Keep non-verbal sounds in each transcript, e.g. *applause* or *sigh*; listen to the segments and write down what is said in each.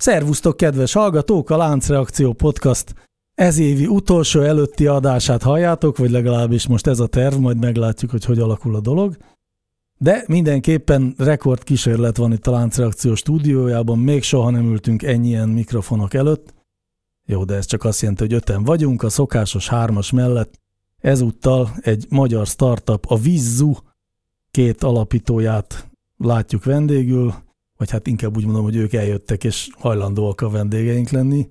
Szervusztok, kedves hallgatók! A Láncreakció Podcast ez évi utolsó előtti adását halljátok, vagy legalábbis most ez a terv, majd meglátjuk, hogy hogy alakul a dolog. De mindenképpen rekord kísérlet van itt a Láncreakció stúdiójában, még soha nem ültünk ennyien mikrofonok előtt. Jó, de ez csak azt jelenti, hogy öten vagyunk, a szokásos hármas mellett. Ezúttal egy magyar startup, a Vizzu két alapítóját látjuk vendégül, vagy hát inkább úgy mondom, hogy ők eljöttek, és hajlandóak a vendégeink lenni.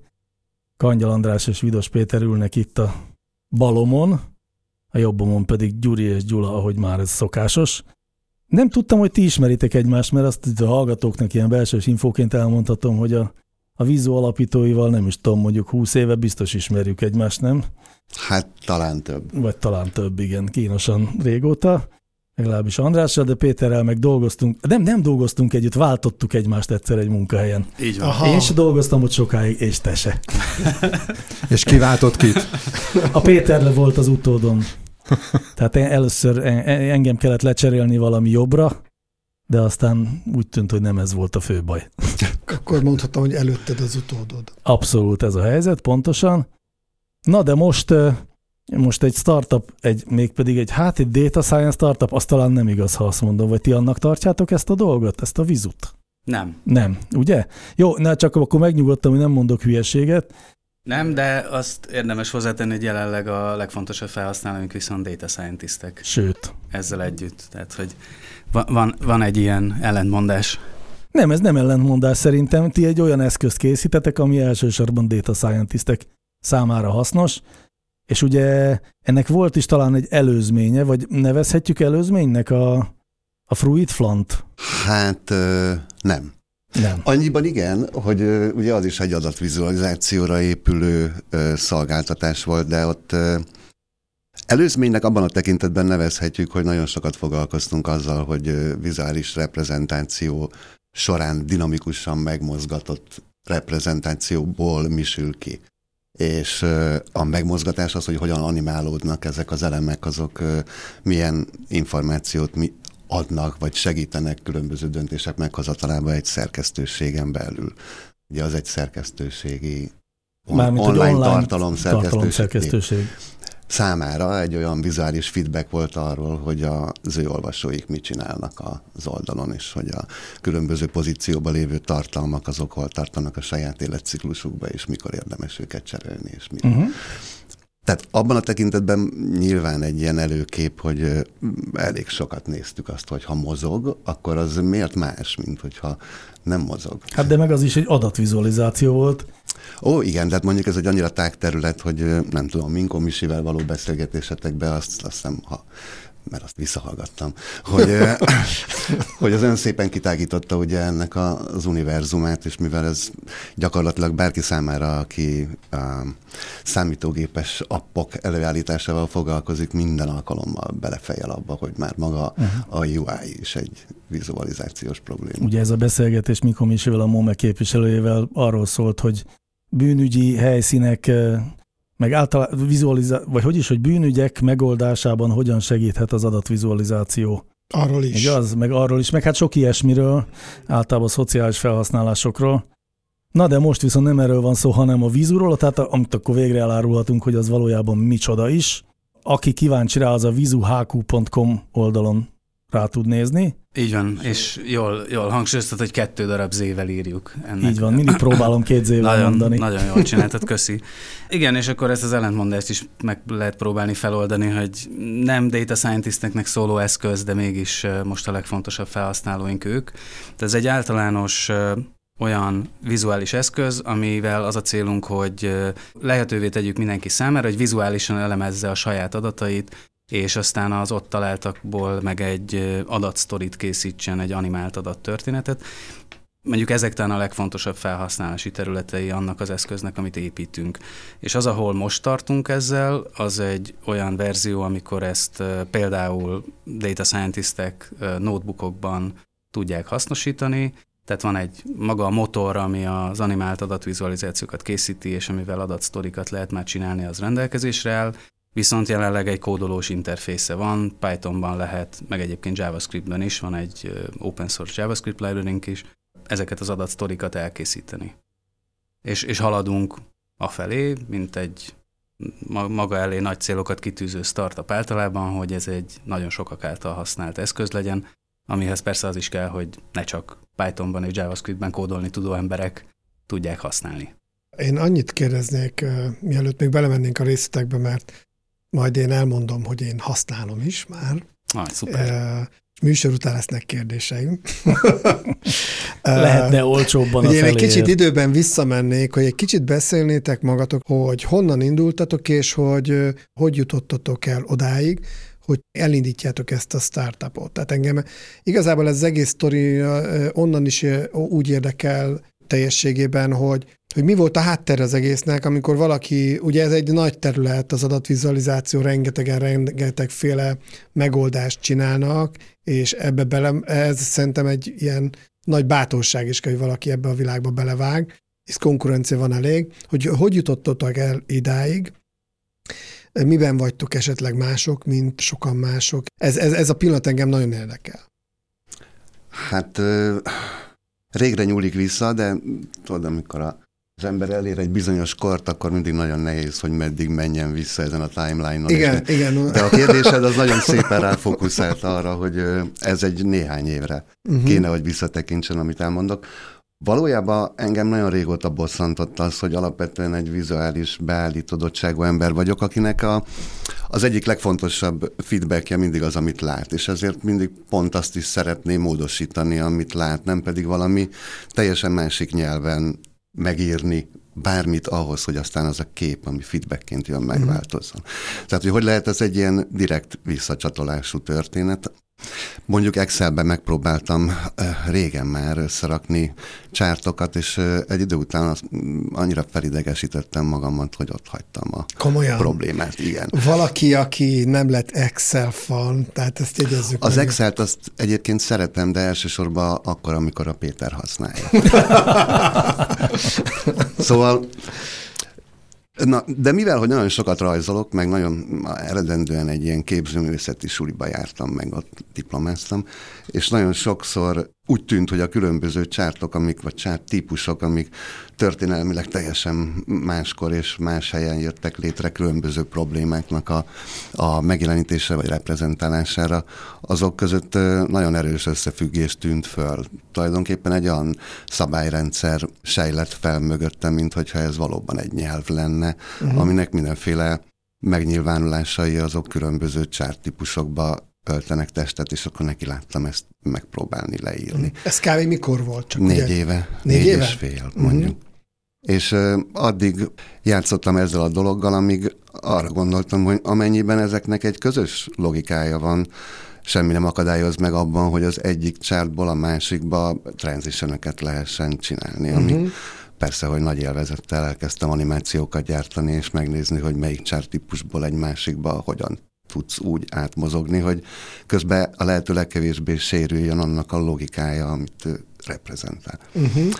Kangyal András és Vidos Péter ülnek itt a balomon, a jobbomon pedig Gyuri és Gyula, ahogy már ez szokásos. Nem tudtam, hogy ti ismeritek egymást, mert azt a hallgatóknak ilyen belsős infóként elmondhatom, hogy a, a vízó alapítóival nem is tudom, mondjuk 20 éve biztos ismerjük egymást, nem? Hát talán több. Vagy talán több, igen, kínosan régóta legalábbis Andrással, de Péterrel meg dolgoztunk, nem, nem dolgoztunk együtt, váltottuk egymást egyszer egy munkahelyen. Így van. Aha. Én se dolgoztam ott sokáig, és te se. *laughs* és kiváltott kit? A Péterle volt az utódom. Tehát először engem kellett lecserélni valami jobbra, de aztán úgy tűnt, hogy nem ez volt a fő baj. *laughs* Akkor mondhatom, hogy előtted az utódod. Abszolút ez a helyzet, pontosan. Na de most most egy startup, egy, mégpedig egy, hát egy data science startup, az talán nem igaz, ha azt mondom, vagy ti annak tartjátok ezt a dolgot, ezt a vizut? Nem. Nem, ugye? Jó, na csak akkor megnyugodtam, hogy nem mondok hülyeséget. Nem, de azt érdemes hozzátenni, hogy jelenleg a legfontosabb felhasználóink viszont data scientistek. Sőt. Ezzel együtt. Tehát, hogy van, van egy ilyen ellentmondás. Nem, ez nem ellentmondás szerintem. Ti egy olyan eszközt készítetek, ami elsősorban data scientistek számára hasznos, és ugye ennek volt is talán egy előzménye, vagy nevezhetjük előzménynek a, a Fruit Flant? Hát nem. Nem. Annyiban igen, hogy ugye az is egy adatvizualizációra épülő szolgáltatás volt, de ott előzménynek abban a tekintetben nevezhetjük, hogy nagyon sokat foglalkoztunk azzal, hogy vizuális reprezentáció során dinamikusan megmozgatott reprezentációból misül ki és a megmozgatás az, hogy hogyan animálódnak ezek az elemek, azok milyen információt mi adnak, vagy segítenek különböző döntések meghozatalába egy szerkesztőségen belül. Ugye az egy szerkesztőségi Mármint, online, online tartalom szerkesztőség. Tartalom szerkesztőség számára egy olyan vizuális feedback volt arról, hogy az ő olvasóik mit csinálnak az oldalon, és hogy a különböző pozícióban lévő tartalmak azok hol tartanak a saját életciklusukba, és mikor érdemes őket cserélni, és mit. Uh-huh. Tehát abban a tekintetben nyilván egy ilyen előkép, hogy elég sokat néztük azt, hogy ha mozog, akkor az miért más, mint hogyha nem mozog. Hát de meg az is egy adatvizualizáció volt. Ó, igen, de hát mondjuk ez egy annyira tág terület, hogy nem tudom, Minko Misivel való beszélgetésetekben azt, azt hiszem, ha mert azt visszahallgattam, hogy, *laughs* hogy az ön szépen kitágította ugye ennek az univerzumát, és mivel ez gyakorlatilag bárki számára, aki a számítógépes appok előállításával foglalkozik, minden alkalommal belefejel abba, hogy már maga uh-huh. a UI is egy vizualizációs probléma. Ugye ez a beszélgetés Mikko Misivel, a MOME képviselőjével arról szólt, hogy bűnügyi helyszínek meg általában vizualizá- vagy hogy is, hogy bűnügyek megoldásában hogyan segíthet az adatvizualizáció. Arról is. Meg az, meg arról is, meg hát sok ilyesmiről, általában a szociális felhasználásokról. Na de most viszont nem erről van szó, hanem a vízúról, tehát amit akkor végre elárulhatunk, hogy az valójában micsoda is. Aki kíváncsi rá, az a vizuhq.com oldalon rá tud nézni. Így van, és jól, jól hangsúlyoztad, hogy kettő darab zével írjuk. Ennek. Így van, mindig próbálom két zével nagyon, mondani. Nagyon jól csináltad, *laughs* köszi. Igen, és akkor ezt az ellentmondást is meg lehet próbálni feloldani, hogy nem data scientisteknek szóló eszköz, de mégis most a legfontosabb felhasználóink ők. Tehát ez egy általános olyan vizuális eszköz, amivel az a célunk, hogy lehetővé tegyük mindenki számára, hogy vizuálisan elemezze a saját adatait, és aztán az ott találtakból meg egy adatsztorit készítsen, egy animált adattörténetet. Mondjuk ezek talán a legfontosabb felhasználási területei annak az eszköznek, amit építünk. És az, ahol most tartunk ezzel, az egy olyan verzió, amikor ezt például data scientistek notebookokban tudják hasznosítani, tehát van egy maga a motor, ami az animált adatvizualizációkat készíti, és amivel adatsztorikat lehet már csinálni, az rendelkezésre áll, viszont jelenleg egy kódolós interfésze van, Pythonban lehet, meg egyébként JavaScriptben is, van egy open source JavaScript library is, ezeket az adatsztorikat elkészíteni. És, és haladunk afelé, mint egy maga elé nagy célokat kitűző startup általában, hogy ez egy nagyon sokak által használt eszköz legyen, amihez persze az is kell, hogy ne csak Pythonban és JavaScriptben kódolni tudó emberek tudják használni. Én annyit kérdeznék, mielőtt még belemennénk a részletekbe, mert majd én elmondom, hogy én használom is már. Ah, szuper. Műsor után lesznek kérdéseim. *laughs* Lehetne olcsóbban a Én egy kicsit időben visszamennék, hogy egy kicsit beszélnétek magatok, hogy honnan indultatok, és hogy hogy jutottatok el odáig, hogy elindítjátok ezt a startupot. Tehát engem igazából ez az egész sztori onnan is úgy érdekel teljességében, hogy hogy mi volt a háttere az egésznek, amikor valaki, ugye ez egy nagy terület, az adatvizualizáció, rengetegen, rengetegféle megoldást csinálnak, és ebbe bele, ez szerintem egy ilyen nagy bátorság is kell, hogy valaki ebbe a világba belevág, és konkurencia van elég, hogy hogy jutottatok el idáig, miben vagytok esetleg mások, mint sokan mások. Ez, ez, ez a pillanat engem nagyon érdekel. Hát régre nyúlik vissza, de tudod, amikor a az ember elér egy bizonyos kort, akkor mindig nagyon nehéz, hogy meddig menjen vissza ezen a timeline-on. Igen, de, igen. De a kérdésed az nagyon szépen ráfókuszált arra, hogy ez egy néhány évre uh-huh. kéne, hogy visszatekintsen, amit elmondok. Valójában engem nagyon régóta bosszantott az, hogy alapvetően egy vizuális beállítodottságú ember vagyok, akinek a, az egyik legfontosabb feedbackje mindig az, amit lát, és ezért mindig pont azt is szeretném módosítani, amit lát, nem pedig valami teljesen másik nyelven megírni bármit ahhoz, hogy aztán az a kép, ami feedbackként jön, megváltozzon. Mm. Tehát, hogy hogy lehet ez egy ilyen direkt visszacsatolású történet, Mondjuk Excelben megpróbáltam régen már összerakni csártokat, és egy idő után az, annyira felidegesítettem magamat, hogy ott hagytam a Komolyan? problémát. Igen. Valaki, aki nem lett Excel fan, tehát ezt jegyezzük. Az Excel-t azt egyébként szeretem, de elsősorban akkor, amikor a Péter használja. *laughs* szóval Na, de mivel, hogy nagyon sokat rajzolok, meg nagyon eredendően egy ilyen képzőművészeti suliba jártam, meg ott diplomáztam, és nagyon sokszor úgy tűnt, hogy a különböző csártok, amik, vagy csárt típusok, amik történelmileg teljesen máskor és más helyen jöttek létre különböző problémáknak a, a megjelenítése vagy reprezentálására, azok között nagyon erős összefüggés tűnt föl. Tulajdonképpen egy olyan szabályrendszer sejlett fel mögöttem, mint hogyha ez valóban egy nyelv lenne, uh-huh. aminek mindenféle megnyilvánulásai azok különböző csártípusokba öltenek testet, és akkor neki láttam ezt megpróbálni leírni. Ez kb. mikor volt? Csak négy ugye? éve. Négy, négy éve? és fél, mondjuk. Uh-huh. És addig játszottam ezzel a dologgal, amíg arra gondoltam, hogy amennyiben ezeknek egy közös logikája van, semmi nem akadályoz meg abban, hogy az egyik csártból a másikba transitionöket lehessen csinálni, ami uh-huh. persze, hogy nagy élvezettel elkezdtem animációkat gyártani, és megnézni, hogy melyik csártípusból egy másikba hogyan tudsz úgy átmozogni, hogy közben a lehető legkevésbé sérüljön annak a logikája, amit reprezentál. Uh-huh.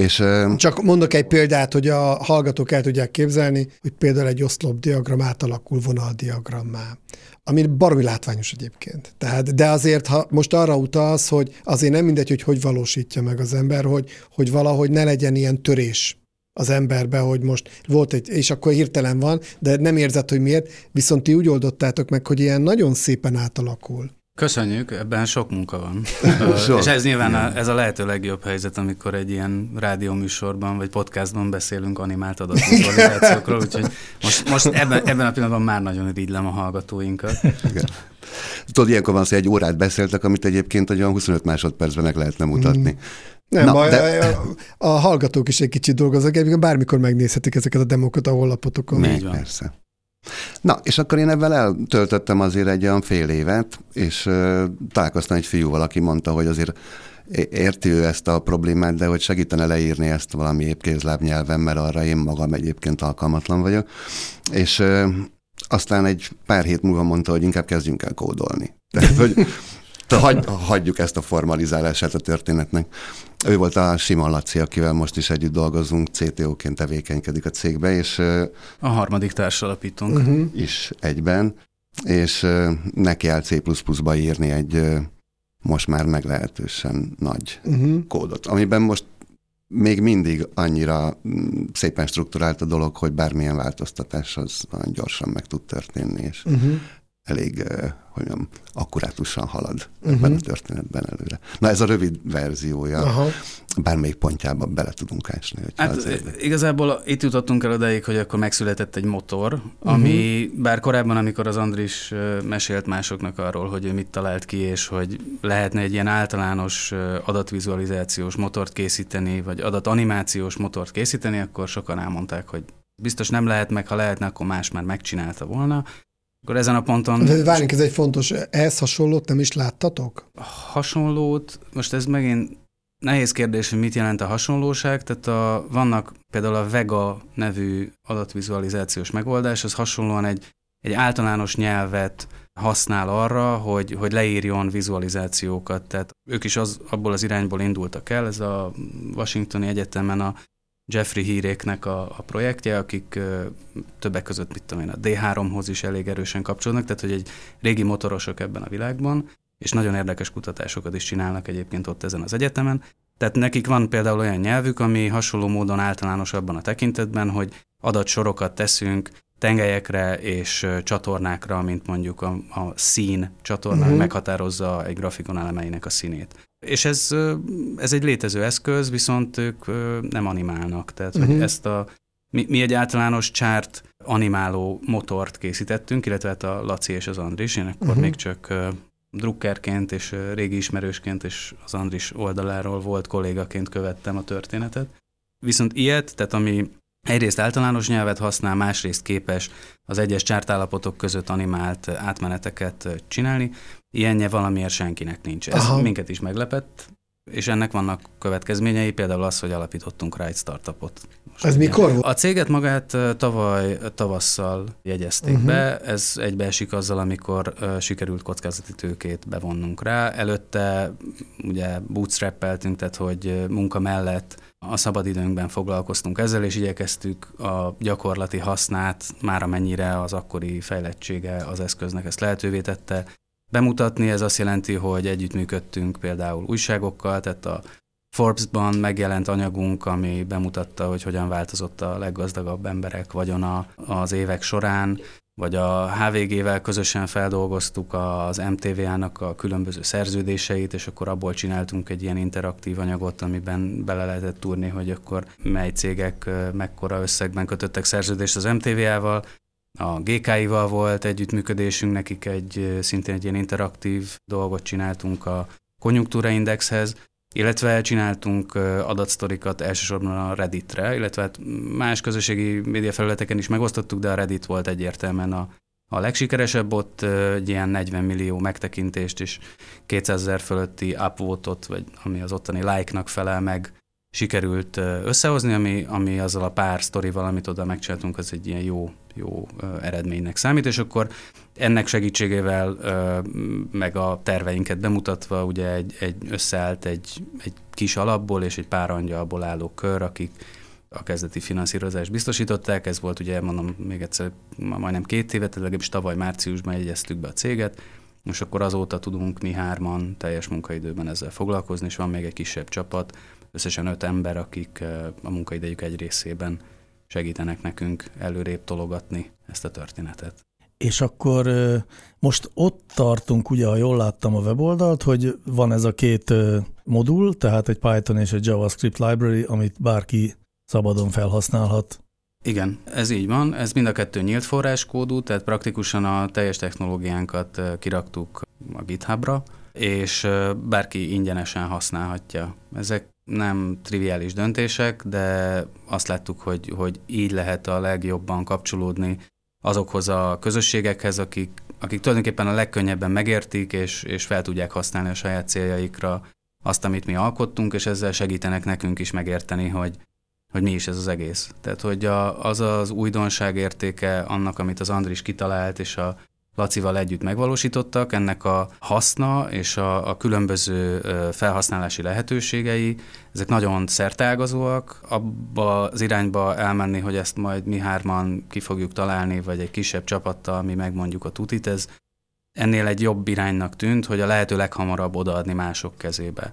És, Csak mondok egy példát, hogy a hallgatók el tudják képzelni, hogy például egy oszlopdiagram átalakul vonaldiagrammá, ami baromi látványos egyébként. Tehát, de azért, ha most arra utalsz, hogy azért nem mindegy, hogy hogy valósítja meg az ember, hogy, hogy valahogy ne legyen ilyen törés az emberbe, hogy most volt egy, és akkor hirtelen van, de nem érzed, hogy miért, viszont ti úgy oldottátok meg, hogy ilyen nagyon szépen átalakul. Köszönjük, ebben sok munka van. *laughs* sok. És ez nyilván a, ez a lehető legjobb helyzet, amikor egy ilyen rádióműsorban vagy podcastban beszélünk animált adatvizualizációkról, úgyhogy most, most ebben, ebben a pillanatban már nagyon irigylem a hallgatóinkat. Igen. Tudod, ilyenkor van hogy egy órát beszéltek, amit egyébként olyan 25 másodpercben meg lehetne mutatni. Mm. Nem Na, baj, de... a, a hallgatók is egy kicsit dolgoznak, bármikor megnézhetik ezeket a demokat a honlapotokon. Még persze. Na, és akkor én ebben eltöltöttem azért egy olyan fél évet, és uh, találkoztam egy fiúval, aki mondta, hogy azért érti ő ezt a problémát, de hogy segítene leírni ezt valami épkézláb nyelven, mert arra én magam egyébként alkalmatlan vagyok. És uh, aztán egy pár hét múlva mondta, hogy inkább kezdjünk el kódolni. Tehát, hogy hagy, hagyjuk ezt a formalizálását a történetnek. Ő volt a Simon Laci, akivel most is együtt dolgozunk, CTO-ként tevékenykedik a cégbe, és... A harmadik társalapítunk. Uh-huh. Is egyben, és neki áll C++-ba írni egy most már meglehetősen nagy uh-huh. kódot, amiben most még mindig annyira mm, szépen strukturált a dolog, hogy bármilyen változtatás az nagyon gyorsan meg tud történni, és uh-huh elég, hogy mondjam, akkurátusan halad uh-huh. ebben a történetben előre. Na ez a rövid verziója, Aha. bármelyik pontjában bele tudunk ásni. Hát azért... igazából itt jutottunk el odaig, hogy akkor megszületett egy motor, ami uh-huh. bár korábban, amikor az Andris mesélt másoknak arról, hogy ő mit talált ki, és hogy lehetne egy ilyen általános adatvizualizációs motort készíteni, vagy adatanimációs motort készíteni, akkor sokan elmondták, hogy biztos nem lehet, meg ha lehetne, akkor más már megcsinálta volna. Akkor ezen a ponton... De várjunk, ez egy fontos, ehhez hasonlót nem is láttatok? Hasonlót, most ez megint nehéz kérdés, hogy mit jelent a hasonlóság, tehát a, vannak például a Vega nevű adatvizualizációs megoldás, az hasonlóan egy, egy általános nyelvet használ arra, hogy, hogy leírjon vizualizációkat, tehát ők is az, abból az irányból indultak el, ez a Washingtoni Egyetemen a Jeffrey híréknek a, a projektje, akik ö, többek között, mit tudom én, a D3-hoz is elég erősen kapcsolódnak, tehát hogy egy régi motorosok ebben a világban, és nagyon érdekes kutatásokat is csinálnak egyébként ott ezen az egyetemen. Tehát nekik van például olyan nyelvük, ami hasonló módon általános abban a tekintetben, hogy adatsorokat teszünk tengelyekre és csatornákra, mint mondjuk a, a szín csatornán uh-huh. meghatározza egy grafikon elemeinek a színét. És ez, ez egy létező eszköz, viszont ők nem animálnak. Tehát, uh-huh. hogy mhm. ezt a, mi, mi egy általános csárt animáló motort készítettünk, illetve hát a Laci és az Andris, én akkor uh-huh. még csak drukkerként és régi ismerősként és az Andris oldaláról volt kollégaként követtem a történetet. Viszont ilyet, tehát ami egyrészt általános nyelvet használ, másrészt képes az egyes csártállapotok között animált átmeneteket csinálni, Ilyenje valamiért senkinek nincs. Ez Aha. minket is meglepett, és ennek vannak következményei, például az, hogy alapítottunk rá egy startupot. Most Ez ugye. mikor volt? A céget magát tavaly tavasszal jegyezték uh-huh. be, ez egybeesik azzal, amikor uh, sikerült kockázati tőkét bevonnunk rá. Előtte ugye bootstrappeltünk, tehát hogy munka mellett a szabadidőnkben foglalkoztunk ezzel, és igyekeztük a gyakorlati hasznát, már amennyire az akkori fejlettsége az eszköznek ezt lehetővé tette, bemutatni. Ez azt jelenti, hogy együttműködtünk például újságokkal, tehát a Forbes-ban megjelent anyagunk, ami bemutatta, hogy hogyan változott a leggazdagabb emberek vagyona az évek során, vagy a HVG-vel közösen feldolgoztuk az MTVA-nak a különböző szerződéseit, és akkor abból csináltunk egy ilyen interaktív anyagot, amiben bele lehetett túrni, hogy akkor mely cégek mekkora összegben kötöttek szerződést az MTVA-val, a GKI-val volt együttműködésünk, nekik egy szintén egy ilyen interaktív dolgot csináltunk a konjunktúraindexhez, illetve csináltunk adatsztorikat elsősorban a Redditre, illetve hát más közösségi médiafelületeken is megosztottuk, de a Reddit volt egyértelműen a, a legsikeresebb, ott egy ilyen 40 millió megtekintést és 200 ezer fölötti upvotot, vagy ami az ottani like-nak felel meg, sikerült összehozni, ami, ami azzal a pár sztorival, amit oda megcsináltunk, az egy ilyen jó, jó eredménynek számít, és akkor ennek segítségével, meg a terveinket bemutatva, ugye egy, egy összeállt egy, egy kis alapból és egy pár angyalból álló kör, akik a kezdeti finanszírozást biztosították, ez volt ugye, mondom még egyszer, majdnem két évet, legalábbis tavaly márciusban jegyeztük be a céget, és akkor azóta tudunk mi hárman teljes munkaidőben ezzel foglalkozni, és van még egy kisebb csapat, összesen öt ember, akik a munkaidejük egy részében segítenek nekünk előrébb tologatni ezt a történetet. És akkor most ott tartunk, ugye, ha jól láttam a weboldalt, hogy van ez a két modul, tehát egy Python és egy JavaScript library, amit bárki szabadon felhasználhat. Igen, ez így van. Ez mind a kettő nyílt forráskódú, tehát praktikusan a teljes technológiánkat kiraktuk a GitHubra, és bárki ingyenesen használhatja. Ezek nem triviális döntések, de azt láttuk, hogy, hogy így lehet a legjobban kapcsolódni azokhoz a közösségekhez, akik, akik tulajdonképpen a legkönnyebben megértik, és, és fel tudják használni a saját céljaikra azt, amit mi alkottunk, és ezzel segítenek nekünk is megérteni, hogy, hogy mi is ez az egész. Tehát, hogy a, az az újdonság értéke annak, amit az Andris kitalált, és a Lacival együtt megvalósítottak, ennek a haszna és a, a különböző felhasználási lehetőségei, ezek nagyon szertágazóak, abba az irányba elmenni, hogy ezt majd mi hárman ki fogjuk találni, vagy egy kisebb csapattal mi megmondjuk a tutit, ez ennél egy jobb iránynak tűnt, hogy a lehető leghamarabb odaadni mások kezébe.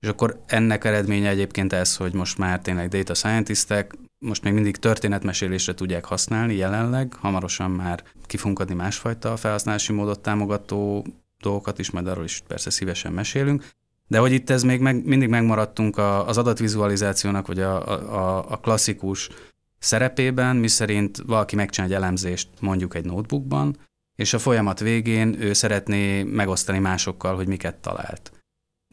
És akkor ennek eredménye egyébként ez, hogy most már tényleg data scientistek most még mindig történetmesélésre tudják használni jelenleg, hamarosan már ki fogunk adni másfajta felhasználási módot támogató dolgokat is, majd arról is persze szívesen mesélünk. De hogy itt ez még meg, mindig megmaradtunk a, az adatvizualizációnak, vagy a, a, a klasszikus szerepében, miszerint valaki megcsinál egy elemzést mondjuk egy notebookban, és a folyamat végén ő szeretné megosztani másokkal, hogy miket talált.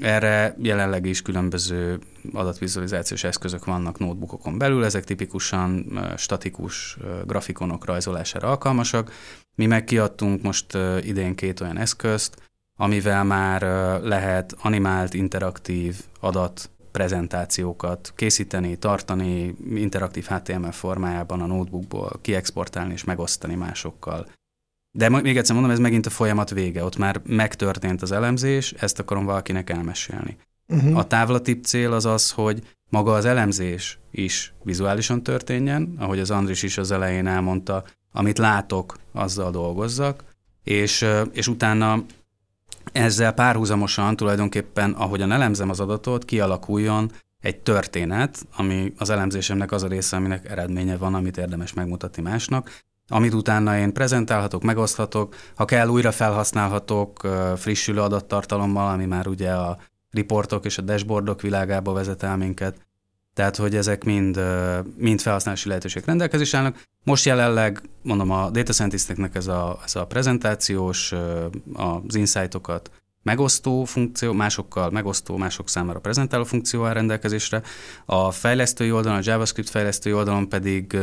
Erre jelenleg is különböző adatvizualizációs eszközök vannak notebookokon belül, ezek tipikusan statikus grafikonok rajzolására alkalmasak. Mi meg kiadtunk most idén két olyan eszközt, amivel már lehet animált, interaktív adat prezentációkat készíteni, tartani, interaktív HTML formájában a notebookból kiexportálni és megosztani másokkal. De még egyszer mondom, ez megint a folyamat vége. Ott már megtörtént az elemzés, ezt akarom valakinek elmesélni. Uh-huh. A távlatibb cél az az, hogy maga az elemzés is vizuálisan történjen, ahogy az Andris is az elején elmondta, amit látok, azzal dolgozzak, és, és utána ezzel párhuzamosan tulajdonképpen, ahogyan elemzem az adatot, kialakuljon egy történet, ami az elemzésemnek az a része, aminek eredménye van, amit érdemes megmutatni másnak, amit utána én prezentálhatok, megoszthatok, ha kell újra felhasználhatok frissülő adattartalommal, ami már ugye a riportok és a dashboardok világába vezet el minket. Tehát, hogy ezek mind, mind felhasználási lehetőségek rendelkezés állnak. Most jelenleg, mondom, a data scientisteknek ez a, ez a prezentációs, az insightokat megosztó funkció, másokkal megosztó, mások számára prezentáló funkció áll rendelkezésre. A fejlesztői oldalon, a JavaScript fejlesztői oldalon pedig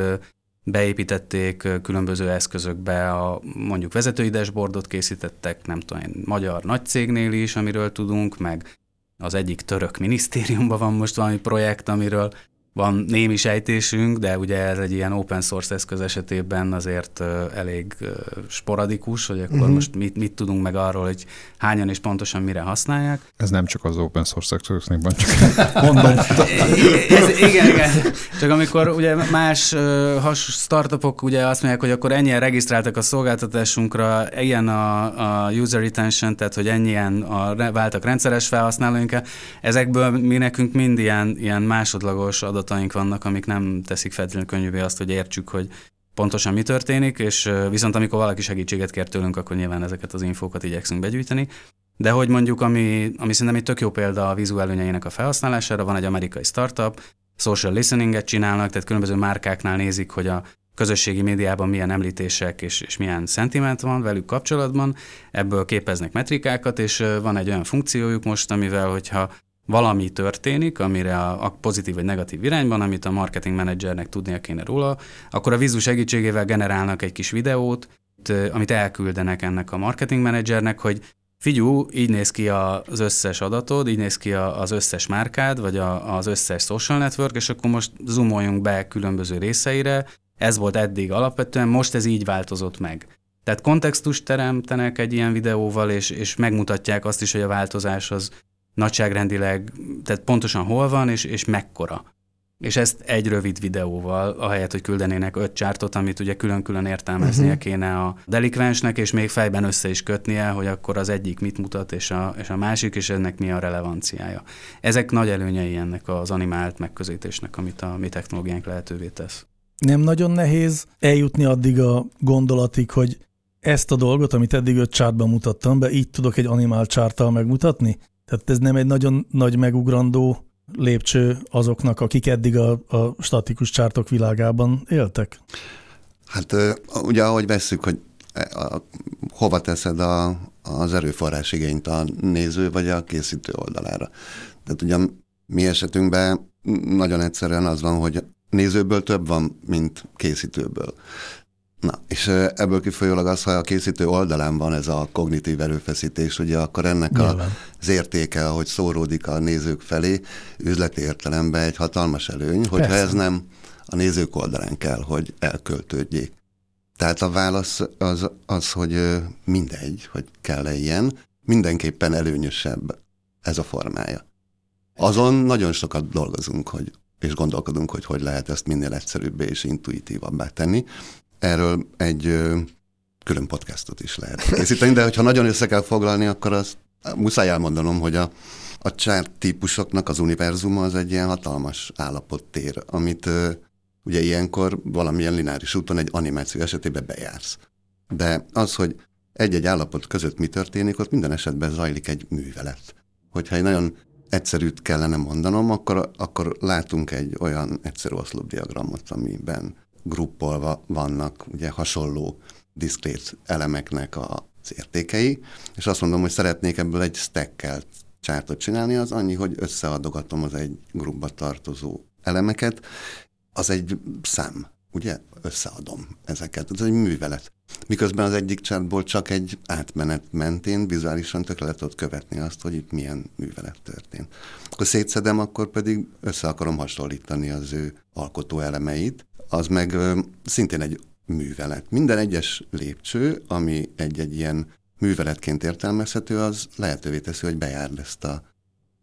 beépítették különböző eszközökbe, a, mondjuk vezetői dashboardot készítettek, nem tudom én, magyar nagy cégnél is, amiről tudunk, meg az egyik török minisztériumban van most valami projekt, amiről van némi sejtésünk, de ugye ez egy ilyen open source eszköz esetében azért elég sporadikus, hogy akkor uh-huh. most mit, mit tudunk meg arról, hogy hányan és pontosan mire használják. Ez nem csak az open source eszközöknek van, csak *laughs* mondom. ez, igen, igen. Csak amikor ugye más has startupok ugye azt mondják, hogy akkor ennyien regisztráltak a szolgáltatásunkra, ilyen a, a user retention, tehát hogy ennyien a, váltak rendszeres felhasználóink, ezekből mi nekünk mind ilyen, ilyen másodlagos adat adataink vannak, amik nem teszik feltétlenül könnyűvé azt, hogy értsük, hogy pontosan mi történik, és viszont amikor valaki segítséget kér tőlünk, akkor nyilván ezeket az infókat igyekszünk begyűjteni. De hogy mondjuk, ami, ami szerintem egy tök jó példa a vízú előnyeinek a felhasználására, van egy amerikai startup, social listeninget csinálnak, tehát különböző márkáknál nézik, hogy a közösségi médiában milyen említések és, és milyen szentiment van velük kapcsolatban, ebből képeznek metrikákat, és van egy olyan funkciójuk most, amivel, hogyha valami történik, amire a, pozitív vagy negatív irányban, amit a marketing menedzsernek tudnia kéne róla, akkor a vízú segítségével generálnak egy kis videót, amit elküldenek ennek a marketing menedzsernek, hogy figyú, így néz ki az összes adatod, így néz ki az összes márkád, vagy az összes social network, és akkor most zoomoljunk be különböző részeire, ez volt eddig alapvetően, most ez így változott meg. Tehát kontextust teremtenek egy ilyen videóval, és, és megmutatják azt is, hogy a változás az nagyságrendileg, tehát pontosan hol van, és, és mekkora. És ezt egy rövid videóval, ahelyett, hogy küldenének öt csártot, amit ugye külön-külön értelmeznie uh-huh. kéne a delikvensnek, és még fejben össze is kötnie, hogy akkor az egyik mit mutat, és a, és a másik, és ennek mi a relevanciája. Ezek nagy előnyei ennek az animált megközelítésnek, amit a mi technológiánk lehetővé tesz. Nem nagyon nehéz eljutni addig a gondolatig, hogy ezt a dolgot, amit eddig öt csártban mutattam be, így tudok egy animált csárttal megmutatni? Tehát ez nem egy nagyon nagy megugrandó lépcső azoknak, akik eddig a, a statikus csártok világában éltek? Hát ugye ahogy vesszük, hogy e, a, hova teszed a, az erőforrás igényt a néző vagy a készítő oldalára. Tehát ugye mi esetünkben nagyon egyszerűen az van, hogy nézőből több van, mint készítőből. Na, és ebből kifolyólag az, ha a készítő oldalán van ez a kognitív erőfeszítés, ugye akkor ennek a, az értéke, ahogy szóródik a nézők felé, üzleti értelemben egy hatalmas előny, hogyha Persze. ez nem a nézők oldalán kell, hogy elköltődjék. Tehát a válasz az, az hogy mindegy, hogy kell-e ilyen, mindenképpen előnyösebb ez a formája. Azon nagyon sokat dolgozunk, hogy, és gondolkodunk, hogy hogy lehet ezt minél egyszerűbbé és intuitívabbá tenni. Erről egy külön podcastot is lehet készíteni, de hogyha nagyon össze kell foglalni, akkor azt muszáj elmondanom, hogy a, a csárt típusoknak az univerzuma az egy ilyen hatalmas állapottér, amit ugye ilyenkor valamilyen lineáris úton egy animáció esetében bejársz. De az, hogy egy-egy állapot között mi történik, ott minden esetben zajlik egy művelet. Hogyha egy nagyon egyszerűt kellene mondanom, akkor, akkor látunk egy olyan egyszerű oszlopdiagramot, amiben gruppolva vannak ugye hasonló diszkrét elemeknek az értékei, és azt mondom, hogy szeretnék ebből egy stackelt csártot csinálni, az annyi, hogy összeadogatom az egy grupba tartozó elemeket, az egy szám, ugye? Összeadom ezeket. Ez egy művelet. Miközben az egyik csátból csak egy átmenet mentén vizuálisan tökre le tudod követni azt, hogy itt milyen művelet történt. Akkor szétszedem, akkor pedig össze akarom hasonlítani az ő alkotó elemeit, az meg szintén egy művelet. Minden egyes lépcső, ami egy-egy ilyen műveletként értelmezhető, az lehetővé teszi, hogy bejárd ezt a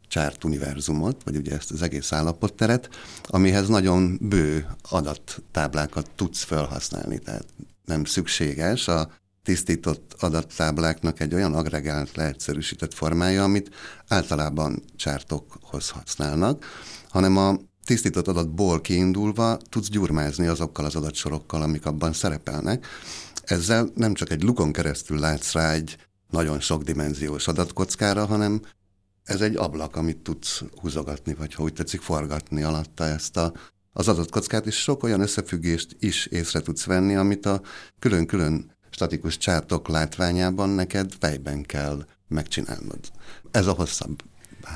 csárt univerzumot, vagy ugye ezt az egész állapotteret, amihez nagyon bő adattáblákat tudsz felhasználni. Tehát nem szükséges a tisztított adattábláknak egy olyan agregált, leegyszerűsített formája, amit általában csártokhoz használnak, hanem a tisztított adatból kiindulva tudsz gyurmázni azokkal az adatsorokkal, amik abban szerepelnek. Ezzel nem csak egy lukon keresztül látsz rá egy nagyon sokdimenziós adatkockára, hanem ez egy ablak, amit tudsz húzogatni, vagy ha úgy tetszik, forgatni alatta ezt a, az adatkockát, és sok olyan összefüggést is észre tudsz venni, amit a külön-külön statikus csártok látványában neked fejben kell megcsinálnod. Ez a hosszabb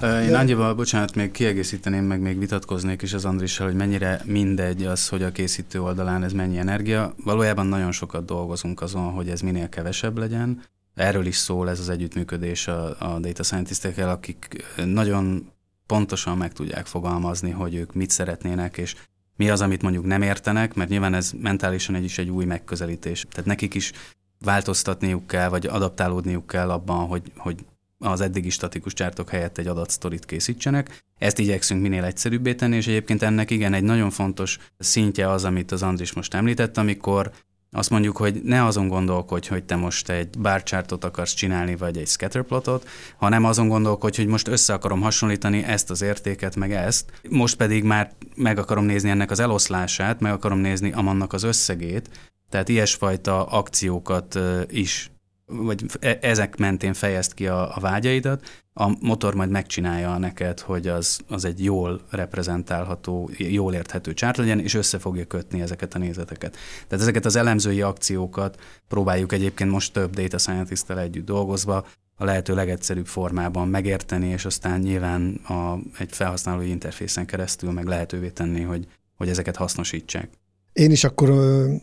én annyival, bocsánat, még kiegészíteném, meg még vitatkoznék is az Andrissal, hogy mennyire mindegy az, hogy a készítő oldalán ez mennyi energia. Valójában nagyon sokat dolgozunk azon, hogy ez minél kevesebb legyen, Erről is szól ez az együttműködés a, a data scientistekkel, akik nagyon pontosan meg tudják fogalmazni, hogy ők mit szeretnének, és mi az, amit mondjuk nem értenek, mert nyilván ez mentálisan egy is egy új megközelítés. Tehát nekik is változtatniuk kell, vagy adaptálódniuk kell abban, hogy, hogy az eddigi statikus csártok helyett egy adatsztorit készítsenek. Ezt igyekszünk minél egyszerűbbé tenni, és egyébként ennek igen egy nagyon fontos szintje az, amit az Andris most említett, amikor azt mondjuk, hogy ne azon gondolkodj, hogy te most egy bárcsártot akarsz csinálni, vagy egy scatterplotot, hanem azon gondolkodj, hogy most össze akarom hasonlítani ezt az értéket, meg ezt. Most pedig már meg akarom nézni ennek az eloszlását, meg akarom nézni amannak az összegét, tehát ilyesfajta akciókat is vagy e, ezek mentén fejezt ki a, a vágyaidat, a motor majd megcsinálja neked, hogy az, az egy jól reprezentálható, jól érthető csárt legyen, és össze fogja kötni ezeket a nézeteket. Tehát ezeket az elemzői akciókat próbáljuk egyébként most több data scientist együtt dolgozva a lehető legegyszerűbb formában megérteni, és aztán nyilván a, egy felhasználói interfészen keresztül meg lehetővé tenni, hogy, hogy ezeket hasznosítsák. Én is akkor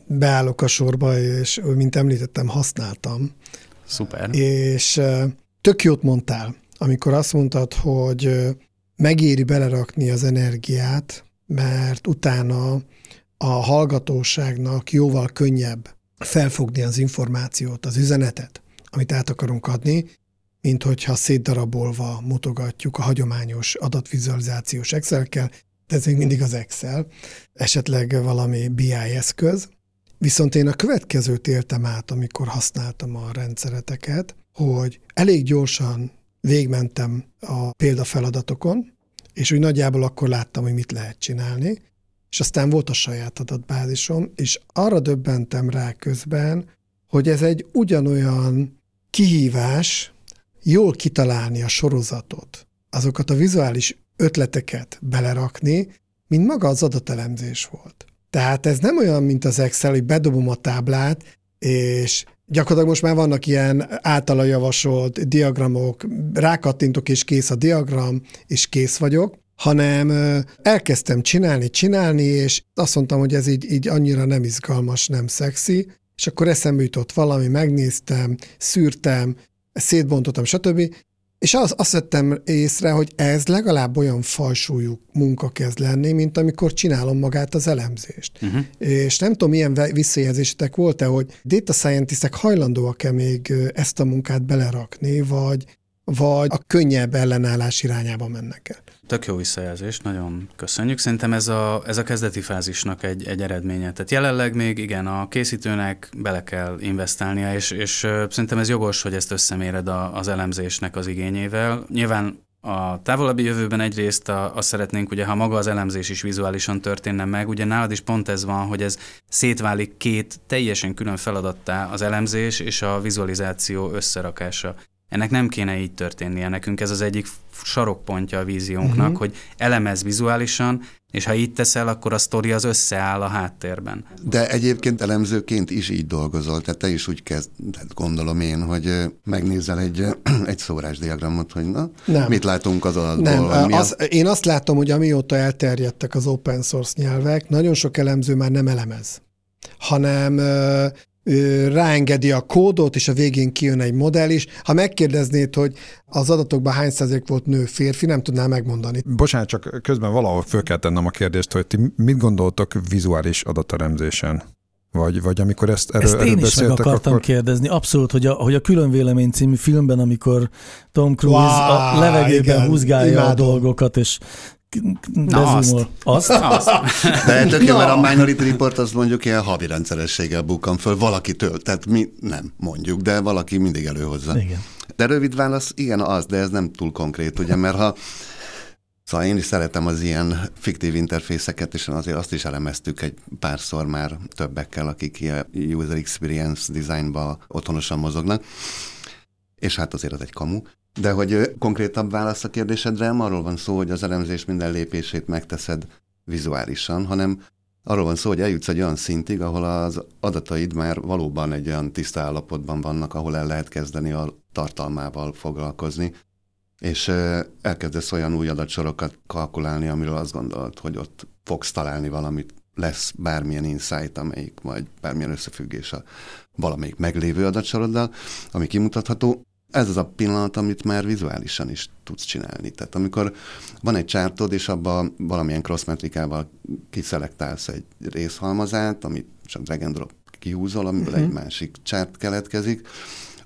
beállok a sorba, és mint említettem, használtam. Szuper. És tök jót mondtál, amikor azt mondtad, hogy megéri belerakni az energiát, mert utána a hallgatóságnak jóval könnyebb felfogni az információt, az üzenetet, amit át akarunk adni, mint hogyha szétdarabolva mutogatjuk a hagyományos adatvizualizációs Excel-kel, de ez még mindig az Excel, esetleg valami BI eszköz. Viszont én a következőt éltem át, amikor használtam a rendszereteket, hogy elég gyorsan végmentem a példafeladatokon, és úgy nagyjából akkor láttam, hogy mit lehet csinálni, és aztán volt a saját adatbázisom, és arra döbbentem rá közben, hogy ez egy ugyanolyan kihívás jól kitalálni a sorozatot, azokat a vizuális ötleteket belerakni, mint maga az adatelemzés volt. Tehát ez nem olyan, mint az Excel, hogy bedobom a táblát, és gyakorlatilag most már vannak ilyen általa javasolt diagramok, rákattintok és kész a diagram, és kész vagyok, hanem elkezdtem csinálni, csinálni, és azt mondtam, hogy ez így, így annyira nem izgalmas, nem szexi, és akkor eszembe jutott valami, megnéztem, szűrtem, szétbontottam, stb. És az, azt vettem észre, hogy ez legalább olyan falsúlyú munka kezd lenni, mint amikor csinálom magát az elemzést. Uh-huh. És nem tudom, milyen visszajelzésetek volt-e, hogy data scientistek hajlandóak-e még ezt a munkát belerakni, vagy, vagy a könnyebb ellenállás irányába mennek el? Tök jó visszajelzés, nagyon köszönjük. Szerintem ez a, ez a kezdeti fázisnak egy, egy eredménye. Tehát jelenleg még igen, a készítőnek bele kell investálnia, és, és szerintem ez jogos, hogy ezt összeméred a, az elemzésnek az igényével. Nyilván a távolabbi jövőben egyrészt azt szeretnénk, ugye, ha maga az elemzés is vizuálisan történne meg, ugye nálad is pont ez van, hogy ez szétválik két teljesen külön feladattá az elemzés és a vizualizáció összerakása. Ennek nem kéne így történnie. Nekünk ez az egyik sarokpontja a víziónknak, uh-huh. hogy elemez vizuálisan, és ha így teszel, akkor a sztori az összeáll a háttérben. De egyébként elemzőként is így dolgozol, tehát te is úgy kezd, gondolom én, hogy megnézel egy, *clears throat* egy szórásdiagramot, hogy na, nem. mit látunk az adatból. Nem, az, a... én azt látom, hogy amióta elterjedtek az open source nyelvek, nagyon sok elemző már nem elemez, hanem ráengedi a kódot, és a végén kijön egy modell is. Ha megkérdeznéd, hogy az adatokban hány százalék volt nő, férfi, nem tudnál megmondani. Bocsánat, csak közben valahol föl kell tennem a kérdést, hogy ti mit gondoltok vizuális adateremzésen? Vagy, vagy amikor ezt erről, Ezt én erről is meg akartam akkor... kérdezni. Abszolút, hogy a, hogy a Külön Vélemény című filmben, amikor Tom Cruise wow, a levegőben igen, húzgálja imádom. a dolgokat, és Na azt. azt. azt. De tök jó, mert a Minority Report az mondjuk ilyen havi rendszerességgel bukkan föl valakitől. Tehát mi nem mondjuk, de valaki mindig előhozza. Igen. De rövid válasz, igen, az, de ez nem túl konkrét, ugye, mert ha Szóval én is szeretem az ilyen fiktív interfészeket, és azért azt is elemeztük egy párszor már többekkel, akik ilyen user experience designba otthonosan mozognak. És hát azért az egy kamu. De hogy konkrétabb válasz a kérdésedre, nem arról van szó, hogy az elemzés minden lépését megteszed vizuálisan, hanem arról van szó, hogy eljutsz egy olyan szintig, ahol az adataid már valóban egy olyan tiszta állapotban vannak, ahol el lehet kezdeni a tartalmával foglalkozni, és elkezdesz olyan új adatsorokat kalkulálni, amiről azt gondolod, hogy ott fogsz találni valamit, lesz bármilyen insight, amelyik vagy bármilyen összefüggés a valamelyik meglévő adatsoroddal, ami kimutatható, ez az a pillanat, amit már vizuálisan is tudsz csinálni. Tehát amikor van egy csártod, és abban valamilyen crossmetrikával kiszelektálsz egy részhalmazát, amit csak drag and drop kihúzol, amiből uh-huh. egy másik csárt keletkezik,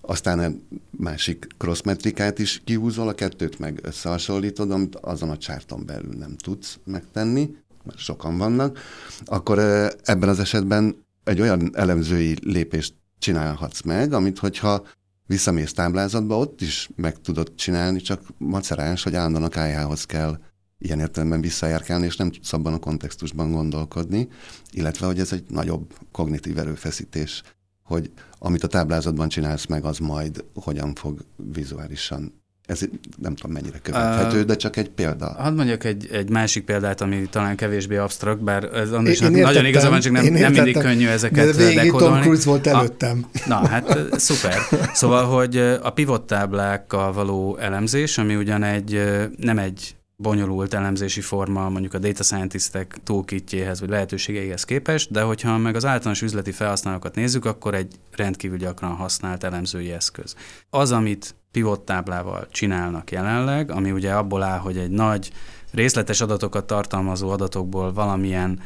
aztán egy másik crossmetrikát is kihúzol, a kettőt meg összehasonlítod, amit azon a csárton belül nem tudsz megtenni, mert sokan vannak, akkor ebben az esetben egy olyan elemzői lépést csinálhatsz meg, amit hogyha visszamész táblázatba, ott is meg tudod csinálni, csak macerás, hogy állandóan a kályhához kell ilyen értelemben visszajárkálni, és nem tudsz abban a kontextusban gondolkodni, illetve, hogy ez egy nagyobb kognitív erőfeszítés, hogy amit a táblázatban csinálsz meg, az majd hogyan fog vizuálisan ez nem tudom mennyire követhető, uh, de csak egy példa. Hadd mondjak egy, egy másik példát, ami talán kevésbé absztrakt, bár ez Andrásnak nagyon igaza van, csak nem, nem mindig könnyű ezeket de dekódolni. Tom Cruise volt előttem. A, na, hát szuper. Szóval, hogy a pivot táblákkal való elemzés, ami ugyan egy, nem egy bonyolult elemzési forma mondjuk a data scientistek toolkitjéhez vagy lehetőségeihez képest, de hogyha meg az általános üzleti felhasználókat nézzük, akkor egy rendkívül gyakran használt elemzői eszköz. Az, amit pivot táblával csinálnak jelenleg, ami ugye abból áll, hogy egy nagy részletes adatokat tartalmazó adatokból valamilyen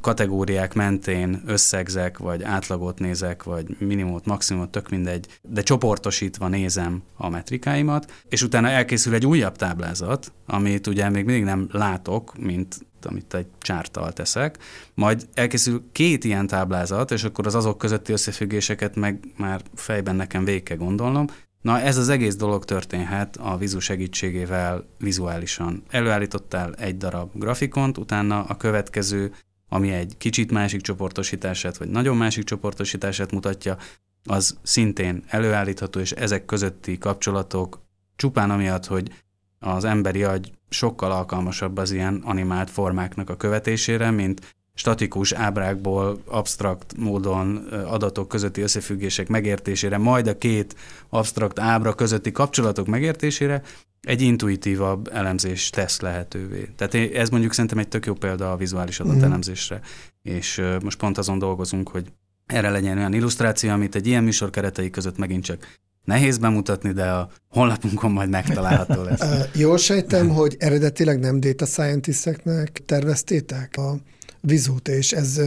kategóriák mentén összegzek, vagy átlagot nézek, vagy minimumot, maximumot, tök mindegy, de csoportosítva nézem a metrikáimat, és utána elkészül egy újabb táblázat, amit ugye még mindig nem látok, mint amit egy csártal teszek, majd elkészül két ilyen táblázat, és akkor az azok közötti összefüggéseket meg már fejben nekem végig kell gondolnom, Na ez az egész dolog történhet a vizu segítségével vizuálisan. Előállítottál egy darab grafikont, utána a következő, ami egy kicsit másik csoportosítását, vagy nagyon másik csoportosítását mutatja, az szintén előállítható, és ezek közötti kapcsolatok csupán amiatt, hogy az emberi agy sokkal alkalmasabb az ilyen animált formáknak a követésére, mint statikus ábrákból absztrakt módon adatok közötti összefüggések megértésére, majd a két absztrakt ábra közötti kapcsolatok megértésére egy intuitívabb elemzés tesz lehetővé. Tehát ez mondjuk szerintem egy tök jó példa a vizuális adatelemzésre, mm. és most pont azon dolgozunk, hogy erre legyen olyan illusztráció, amit egy ilyen műsor keretei között megint csak nehéz bemutatni, de a honlapunkon majd megtalálható lesz. *laughs* Jól sejtem, hogy eredetileg nem data scientisteknek terveztétek a vizút, és ez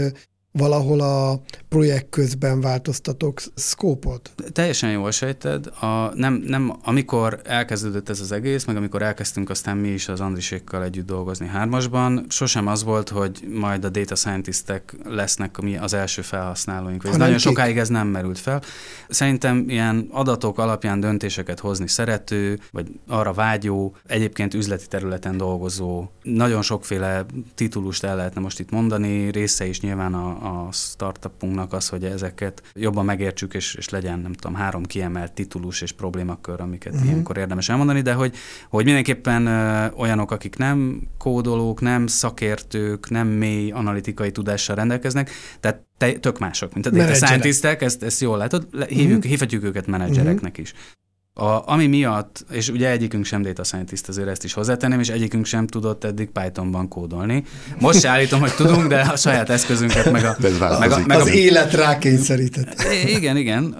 valahol a projekt közben változtatok szkópot? Teljesen jól sejted. A, nem, nem, amikor elkezdődött ez az egész, meg amikor elkezdtünk aztán mi is az Andrisékkal együtt dolgozni hármasban, sosem az volt, hogy majd a data scientistek lesznek mi az első felhasználóink. Ez nagyon kik? sokáig ez nem merült fel. Szerintem ilyen adatok alapján döntéseket hozni szerető, vagy arra vágyó, egyébként üzleti területen dolgozó, nagyon sokféle titulust el lehetne most itt mondani, része is nyilván a, a startupunknak az, hogy ezeket jobban megértsük, és, és legyen, nem tudom, három kiemelt titulus és problémakör, amiket uh-huh. ilyenkor érdemes elmondani, de hogy, hogy mindenképpen ö, olyanok, akik nem kódolók, nem szakértők, nem mély analitikai tudással rendelkeznek, tehát te, tök mások, mint a data scientistek, ezt, ezt jól látod, hívjuk, uh-huh. hívhatjuk őket menedzsereknek uh-huh. is. A, ami miatt, és ugye egyikünk sem data scientist, azért ezt is hozzátenném, és egyikünk sem tudott eddig Pythonban kódolni. Most se állítom, hogy tudunk, de a saját eszközünket meg a... *laughs* Meg a, meg az a, élet rákényszerített. Igen, igen.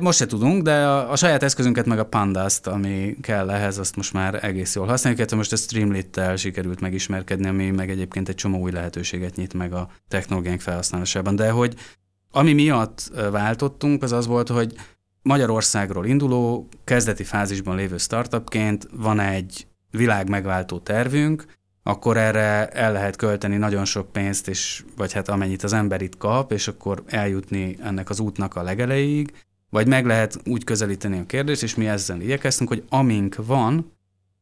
Most se tudunk, de a, a saját eszközünket meg a Pandas-t, ami kell ehhez, azt most már egész jól használjuk. Hát most a Streamlit-tel sikerült megismerkedni, ami meg egyébként egy csomó új lehetőséget nyit meg a technológiánk felhasználásában. De hogy ami miatt váltottunk, az az volt, hogy Magyarországról induló, kezdeti fázisban lévő startupként van egy világ megváltó tervünk, akkor erre el lehet költeni nagyon sok pénzt, és, vagy hát amennyit az ember itt kap, és akkor eljutni ennek az útnak a legelejéig, vagy meg lehet úgy közelíteni a kérdést, és mi ezzel igyekeztünk, hogy amink van,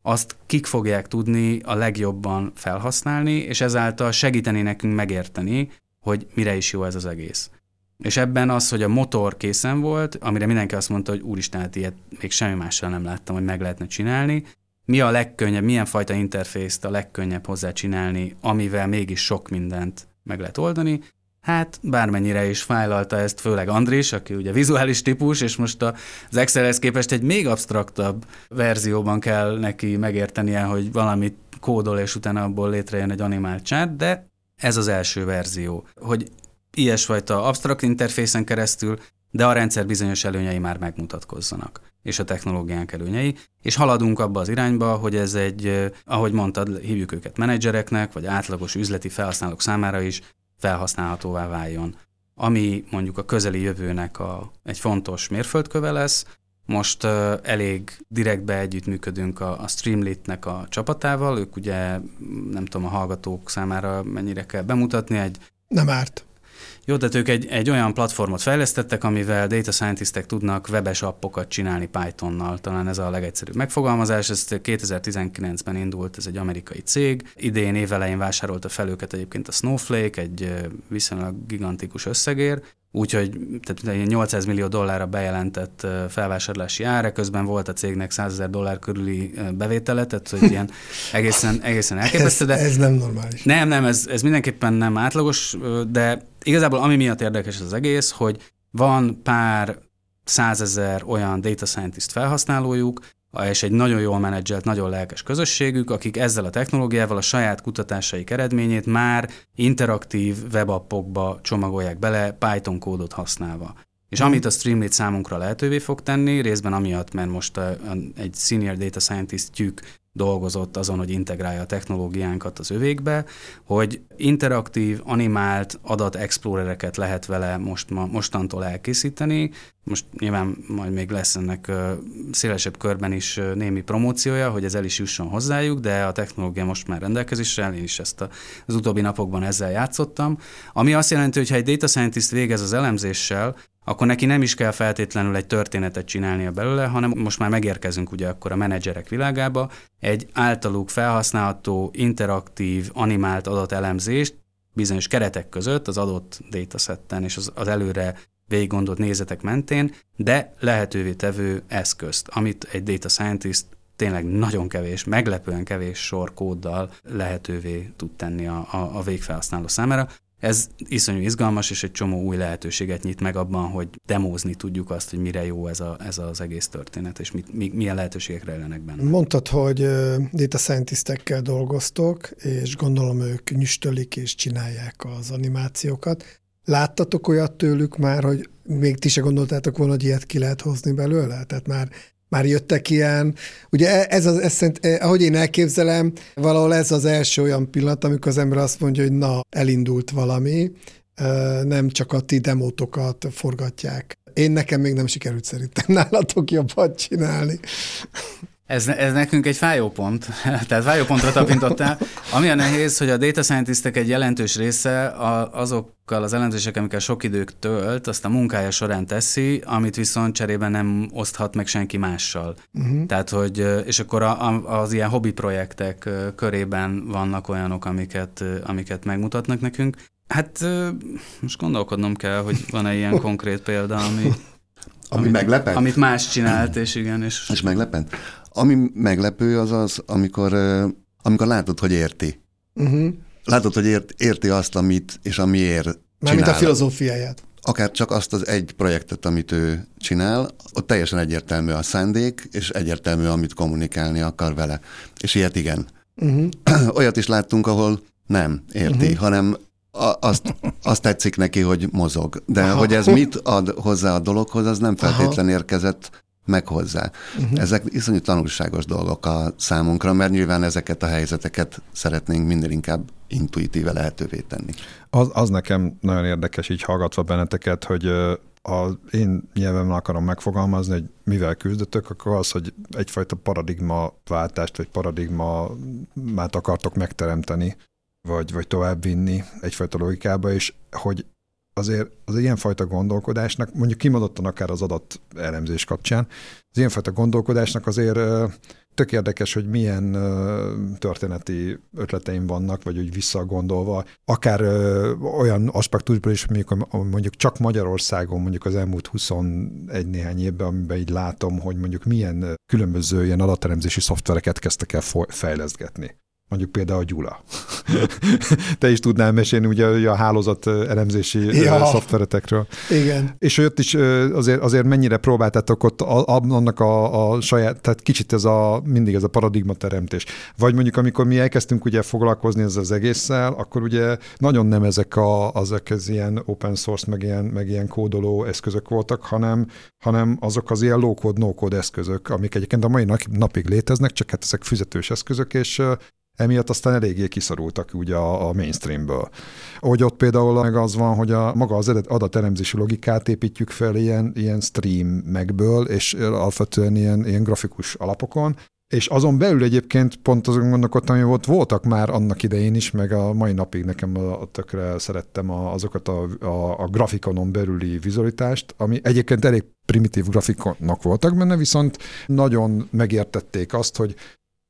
azt kik fogják tudni a legjobban felhasználni, és ezáltal segíteni nekünk megérteni, hogy mire is jó ez az egész. És ebben az, hogy a motor készen volt, amire mindenki azt mondta, hogy úristen, hát ilyet még semmi mással nem láttam, hogy meg lehetne csinálni. Mi a legkönnyebb, milyen fajta interfészt a legkönnyebb hozzá csinálni, amivel mégis sok mindent meg lehet oldani. Hát bármennyire is fájlalta ezt, főleg Andris, aki ugye vizuális típus, és most az Excelhez képest egy még absztraktabb verzióban kell neki megértenie, hogy valamit kódol, és utána abból létrejön egy animált csát, de ez az első verzió. Hogy ilyesfajta absztrakt interfészen keresztül, de a rendszer bizonyos előnyei már megmutatkozzanak, és a technológiánk előnyei, és haladunk abba az irányba, hogy ez egy, ahogy mondtad, hívjuk őket menedzsereknek, vagy átlagos üzleti felhasználók számára is felhasználhatóvá váljon. Ami mondjuk a közeli jövőnek a, egy fontos mérföldköve lesz, most elég direktbe együttműködünk a, a Streamlit-nek a csapatával, ők ugye nem tudom a hallgatók számára mennyire kell bemutatni, egy nem árt. Jó, tehát ők egy, egy olyan platformot fejlesztettek, amivel data scientistek tudnak webes appokat csinálni Pythonnal. Talán ez a legegyszerűbb megfogalmazás. Ez 2019-ben indult, ez egy amerikai cég. Idén évelején vásárolta fel őket egyébként a Snowflake egy viszonylag gigantikus összegér. Úgyhogy tehát 800 millió dollárra bejelentett felvásárlási ára, közben volt a cégnek 100 ezer dollár körüli bevétele, tehát hogy ilyen *laughs* egészen, egészen elképesztő. De ez, ez nem normális. Nem, nem, ez, ez mindenképpen nem átlagos, de igazából ami miatt érdekes az egész, hogy van pár százezer olyan data scientist felhasználójuk, és egy nagyon jól menedzselt, nagyon lelkes közösségük, akik ezzel a technológiával a saját kutatásaik eredményét már interaktív webappokba csomagolják bele Python kódot használva. És mhm. amit a Streamlit számunkra lehetővé fog tenni, részben amiatt, mert most egy senior data scientist tyűk dolgozott azon, hogy integrálja a technológiánkat az övékbe, hogy interaktív, animált adat explorereket lehet vele most, ma, mostantól elkészíteni. Most nyilván majd még lesz ennek szélesebb körben is némi promóciója, hogy ez el is jusson hozzájuk, de a technológia most már rendelkezésre áll, én is ezt az utóbbi napokban ezzel játszottam. Ami azt jelenti, hogy ha egy data scientist végez az elemzéssel, akkor neki nem is kell feltétlenül egy történetet csinálnia belőle, hanem most már megérkezünk ugye akkor a menedzserek világába, egy általuk felhasználható, interaktív, animált adatelemzést bizonyos keretek között az adott datasetten és az, az előre végig gondolt nézetek mentén, de lehetővé tevő eszközt, amit egy data scientist tényleg nagyon kevés, meglepően kevés sor kóddal lehetővé tud tenni a, a, a végfelhasználó számára. Ez iszonyú izgalmas, és egy csomó új lehetőséget nyit meg abban, hogy demózni tudjuk azt, hogy mire jó ez, a, ez az egész történet, és mit, milyen lehetőségek rejlenek benne. Mondtad, hogy data scientistekkel dolgoztok, és gondolom ők nyüstölik és csinálják az animációkat. Láttatok olyat tőlük már, hogy még ti se gondoltátok volna, hogy ilyet ki lehet hozni belőle? Tehát már már jöttek ilyen, ugye e, ez az, ez szerint, e, ahogy én elképzelem, valahol ez az első olyan pillanat, amikor az ember azt mondja, hogy na, elindult valami, nem csak a ti demótokat forgatják. Én nekem még nem sikerült szerintem *laughs* nálatok jobbat csinálni. Ez, ez nekünk egy fájó pont, *laughs* tehát fájó pontra tapintottál. Ami a nehéz, hogy a data scientistek egy jelentős része a, azokkal az elemzések, amikkel sok idők tölt, azt a munkája során teszi, amit viszont cserében nem oszthat meg senki mással. Uh-huh. Tehát, hogy, és akkor a, a, az ilyen hobby projektek körében vannak olyanok, amiket, amiket megmutatnak nekünk. Hát most gondolkodnom kell, hogy van-e ilyen konkrét példa, ami... Ami amit, meglepett? Amit más csinált, és igen. És, és meglepett? Ami meglepő az az, amikor, amikor látod, hogy érti. Uh-huh. Látod, hogy ért, érti azt, amit és amiért Mármint a filozófiáját. Akár csak azt az egy projektet, amit ő csinál, ott teljesen egyértelmű a szándék, és egyértelmű, amit kommunikálni akar vele. És ilyet igen. Uh-huh. *clears throat* Olyat is láttunk, ahol nem érti, uh-huh. hanem azt, azt tetszik neki, hogy mozog. De Aha. hogy ez mit ad hozzá a dologhoz, az nem feltétlen érkezett meg hozzá. Uh-huh. Ezek iszonyú tanulságos dolgok a számunkra, mert nyilván ezeket a helyzeteket szeretnénk minél inkább intuitíve lehetővé tenni. Az, az nekem nagyon érdekes így hallgatva benneteket, hogy az én nyelvemben akarom megfogalmazni, hogy mivel küzdötök, akkor az, hogy egyfajta paradigmaváltást, vagy paradigmát akartok megteremteni, vagy, vagy továbbvinni egyfajta logikába, és hogy azért az ilyenfajta gondolkodásnak, mondjuk kimondottan akár az adat elemzés kapcsán, az ilyenfajta gondolkodásnak azért tök érdekes, hogy milyen történeti ötleteim vannak, vagy úgy visszagondolva, akár olyan aspektusból is, mondjuk, mondjuk csak Magyarországon, mondjuk az elmúlt 21 néhány évben, amiben így látom, hogy mondjuk milyen különböző ilyen adatelemzési szoftvereket kezdtek el fejlesztgetni mondjuk például a Gyula. *laughs* Te is tudnál mesélni ugye a hálózat elemzési ja. szoftveretekről. Igen. És ott is azért, azért mennyire próbáltátok ott annak a, a saját, tehát kicsit ez a, mindig ez a paradigma teremtés. Vagy mondjuk amikor mi elkezdtünk ugye foglalkozni ezzel az egésszel, akkor ugye nagyon nem ezek a, azok az ilyen open source, meg ilyen, meg ilyen kódoló eszközök voltak, hanem, hanem azok az ilyen low-code, no-code eszközök, amik egyébként a mai napig léteznek, csak hát ezek füzetős eszközök, és emiatt aztán eléggé kiszorultak ugye a, a mainstreamből. Hogy ott például meg az van, hogy a maga az adatelemzési logikát építjük fel ilyen, ilyen streamegből, és alapvetően ilyen, ilyen grafikus alapokon, és azon belül egyébként pont azon gondolkodtam, hogy volt, voltak már annak idején is, meg a mai napig nekem a, a tökre szerettem a, azokat a, a, a grafikonon belüli vizualitást, ami egyébként elég primitív grafikonok voltak benne, viszont nagyon megértették azt, hogy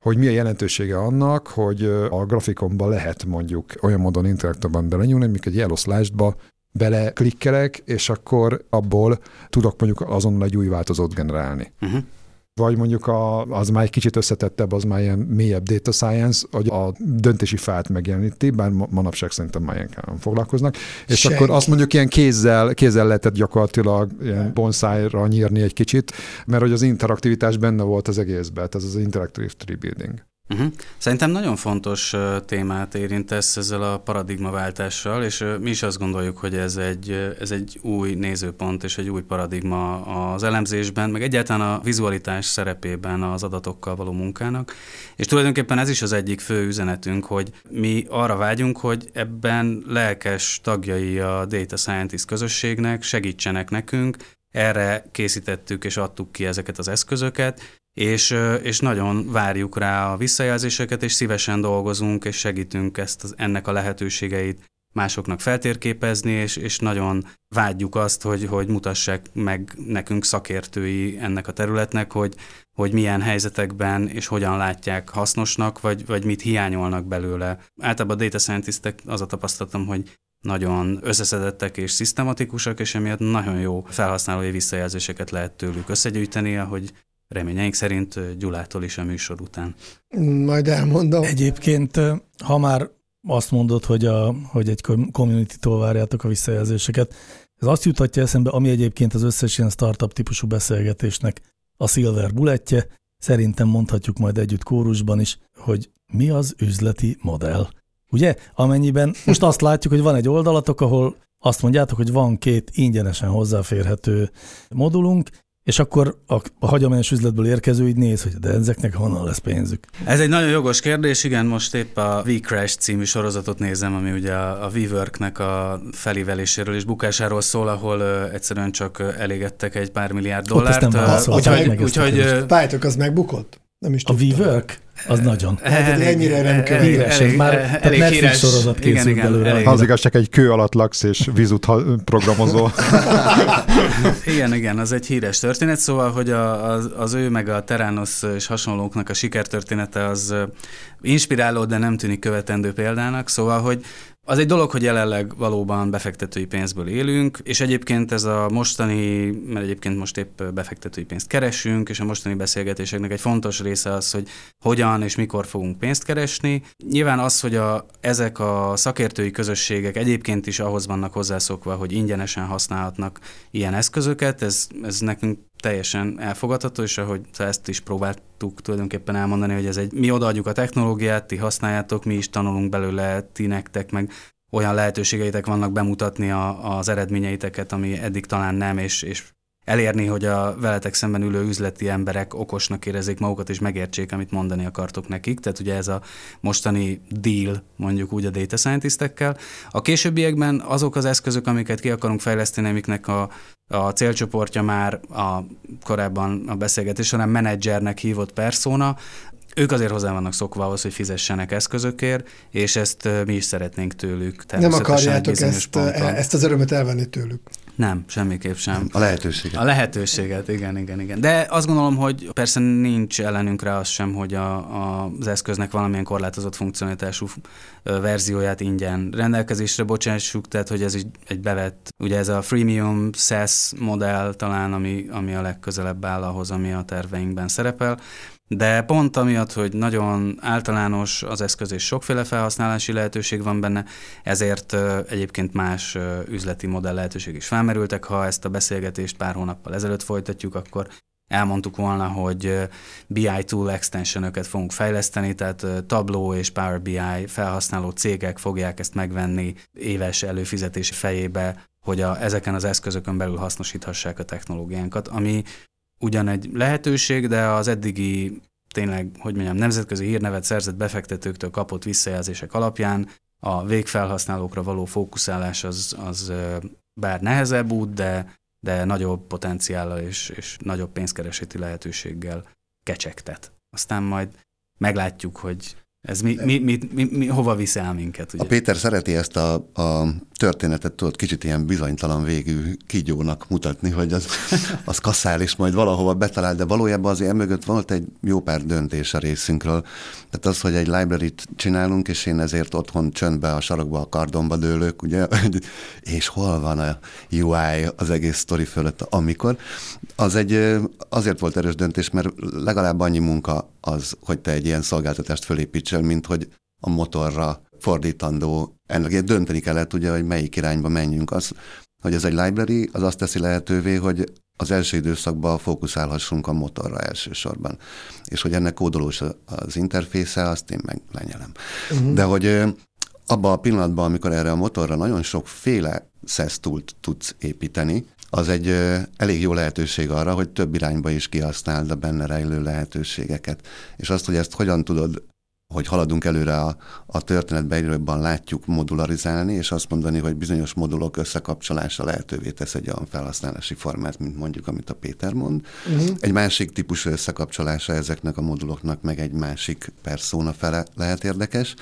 hogy mi a jelentősége annak, hogy a grafikonba lehet mondjuk olyan módon interaktívban belenyúlni, mint egy yellow slide-ba beleklikkelek, és akkor abból tudok mondjuk azonnal egy új változót generálni. Uh-huh vagy mondjuk a, az már egy kicsit összetettebb, az már ilyen mélyebb data science, hogy a döntési fát megjeleníti, bár manapság szerintem már ilyen nem foglalkoznak, és Senki. akkor azt mondjuk ilyen kézzel, kézzel lehetett gyakorlatilag ilyen bonsájra nyírni egy kicsit, mert hogy az interaktivitás benne volt az egészben, ez az interactive tree building. Uh-huh. Szerintem nagyon fontos témát érintesz ezzel a paradigmaváltással, és mi is azt gondoljuk, hogy ez egy, ez egy új nézőpont és egy új paradigma az elemzésben, meg egyáltalán a vizualitás szerepében az adatokkal való munkának. És tulajdonképpen ez is az egyik fő üzenetünk, hogy mi arra vágyunk, hogy ebben lelkes tagjai a Data Scientist közösségnek segítsenek nekünk, erre készítettük és adtuk ki ezeket az eszközöket, és, és nagyon várjuk rá a visszajelzéseket, és szívesen dolgozunk, és segítünk ezt az, ennek a lehetőségeit másoknak feltérképezni, és, és nagyon vágyjuk azt, hogy, hogy mutassák meg nekünk szakértői ennek a területnek, hogy, hogy milyen helyzetekben és hogyan látják hasznosnak, vagy, vagy mit hiányolnak belőle. Általában a data scientistek az a tapasztalatom, hogy nagyon összeszedettek és szisztematikusak, és emiatt nagyon jó felhasználói visszajelzéseket lehet tőlük összegyűjteni, ahogy reményeink szerint Gyulától is a műsor után. Majd elmondom. Egyébként, ha már azt mondod, hogy, a, hogy egy community-tól várjátok a visszajelzéseket, ez azt jutatja eszembe, ami egyébként az összes ilyen startup típusú beszélgetésnek a silver bulletje, szerintem mondhatjuk majd együtt kórusban is, hogy mi az üzleti modell. Ugye? Amennyiben *laughs* most azt látjuk, hogy van egy oldalatok, ahol azt mondjátok, hogy van két ingyenesen hozzáférhető modulunk, és akkor a, a hagyományos üzletből érkező így néz, hogy de ezeknek honnan lesz pénzük. Ez egy nagyon jogos kérdés, igen, most épp a V-Crash című sorozatot nézem, ami ugye a, a WeWork-nek a felíveléséről és bukásáról szól, ahol uh, egyszerűen csak elégettek egy pár milliárd dollárt. Ott ezt nem úgyhogy, úgyhogy, Várjátok, az megbukott? Nem is a WeWork? Az nagyon. Hát, ennyire nem kell. Híres, elég, már elég Netflix híres, sorozat készült igen, belőle. Igen, az igazság, egy kő alatt laksz és vízut programozó. *laughs* igen, igen, az egy híres történet, szóval, hogy a, az, az ő meg a Terános és hasonlóknak a sikertörténete az inspiráló, de nem tűnik követendő példának, szóval, hogy az egy dolog, hogy jelenleg valóban befektetői pénzből élünk, és egyébként ez a mostani, mert egyébként most épp befektetői pénzt keresünk, és a mostani beszélgetéseknek egy fontos része az, hogy hogyan és mikor fogunk pénzt keresni. Nyilván az, hogy a, ezek a szakértői közösségek egyébként is ahhoz vannak hozzászokva, hogy ingyenesen használhatnak ilyen eszközöket, ez, ez nekünk teljesen elfogadható, és ahogy ezt is próbáltuk tulajdonképpen elmondani, hogy ez egy, mi odaadjuk a technológiát, ti használjátok, mi is tanulunk belőle, ti nektek, meg olyan lehetőségeitek vannak bemutatni a, az eredményeiteket, ami eddig talán nem, és, és elérni, hogy a veletek szemben ülő üzleti emberek okosnak érezzék magukat, és megértsék, amit mondani akartok nekik. Tehát ugye ez a mostani deal, mondjuk úgy a data scientistekkel. A későbbiekben azok az eszközök, amiket ki akarunk fejleszteni, amiknek a, a célcsoportja már a korábban a beszélgetés során menedzsernek hívott persona, ők azért hozzá vannak szokva ahhoz, hogy fizessenek eszközökért, és ezt mi is szeretnénk tőlük. Nem akarjátok ezt, ezt az örömet elvenni tőlük. Nem, semmiképp sem. A lehetőséget. A lehetőséget, igen, igen, igen. De azt gondolom, hogy persze nincs ellenünk rá az sem, hogy a, a, az eszköznek valamilyen korlátozott funkcionalitású verzióját ingyen rendelkezésre bocsássuk, tehát hogy ez egy bevett, ugye ez a freemium SaaS modell talán, ami, ami a legközelebb áll ahhoz, ami a terveinkben szerepel. De pont amiatt, hogy nagyon általános az eszköz és sokféle felhasználási lehetőség van benne, ezért egyébként más üzleti modell lehetőség is felmerültek. Ha ezt a beszélgetést pár hónappal ezelőtt folytatjuk, akkor elmondtuk volna, hogy BI Tool extensionöket fogunk fejleszteni, tehát Tableau és Power BI felhasználó cégek fogják ezt megvenni éves előfizetési fejébe, hogy a, ezeken az eszközökön belül hasznosíthassák a technológiánkat, ami ugyan egy lehetőség, de az eddigi tényleg, hogy mondjam, nemzetközi hírnevet szerzett befektetőktől kapott visszajelzések alapján a végfelhasználókra való fókuszálás az, az bár nehezebb út, de, de nagyobb potenciállal és, és nagyobb pénzkereseti lehetőséggel kecsegtet. Aztán majd meglátjuk, hogy ez mi, mi, mi, mi, mi, hova visz el minket? Ugye? A Péter szereti ezt a, a történetet, tudod, kicsit ilyen bizonytalan végű kígyónak mutatni, hogy az, *laughs* az kaszál, és majd valahova betalál, de valójában azért emögött volt egy jó pár döntés a részünkről. Tehát az, hogy egy library-t csinálunk, és én ezért otthon csöndbe a sarokba, a kardomba dőlök, ugye, *laughs* és hol van a UI az egész sztori fölött, amikor, az egy azért volt erős döntés, mert legalább annyi munka az, hogy te egy ilyen szolgáltatást fölépítsél, mint hogy a motorra fordítandó. Ennek dönteni kellett ugye, hogy melyik irányba menjünk. Az, hogy ez egy library, az azt teszi lehetővé, hogy az első időszakban fókuszálhassunk a motorra elsősorban. És hogy ennek kódolós az interfésze, azt én meg lenyelem. Uh-huh. De hogy abban a pillanatban, amikor erre a motorra nagyon sokféle SES tudsz építeni, az egy elég jó lehetőség arra, hogy több irányba is kihasználd a benne rejlő lehetőségeket. És azt, hogy ezt hogyan tudod hogy haladunk előre a, a történetben, egyre jobban látjuk modularizálni, és azt mondani, hogy bizonyos modulok összekapcsolása lehetővé tesz egy olyan felhasználási formát, mint mondjuk, amit a Péter mond. Uh-huh. Egy másik típusú összekapcsolása ezeknek a moduloknak meg egy másik persona fele lehet érdekes.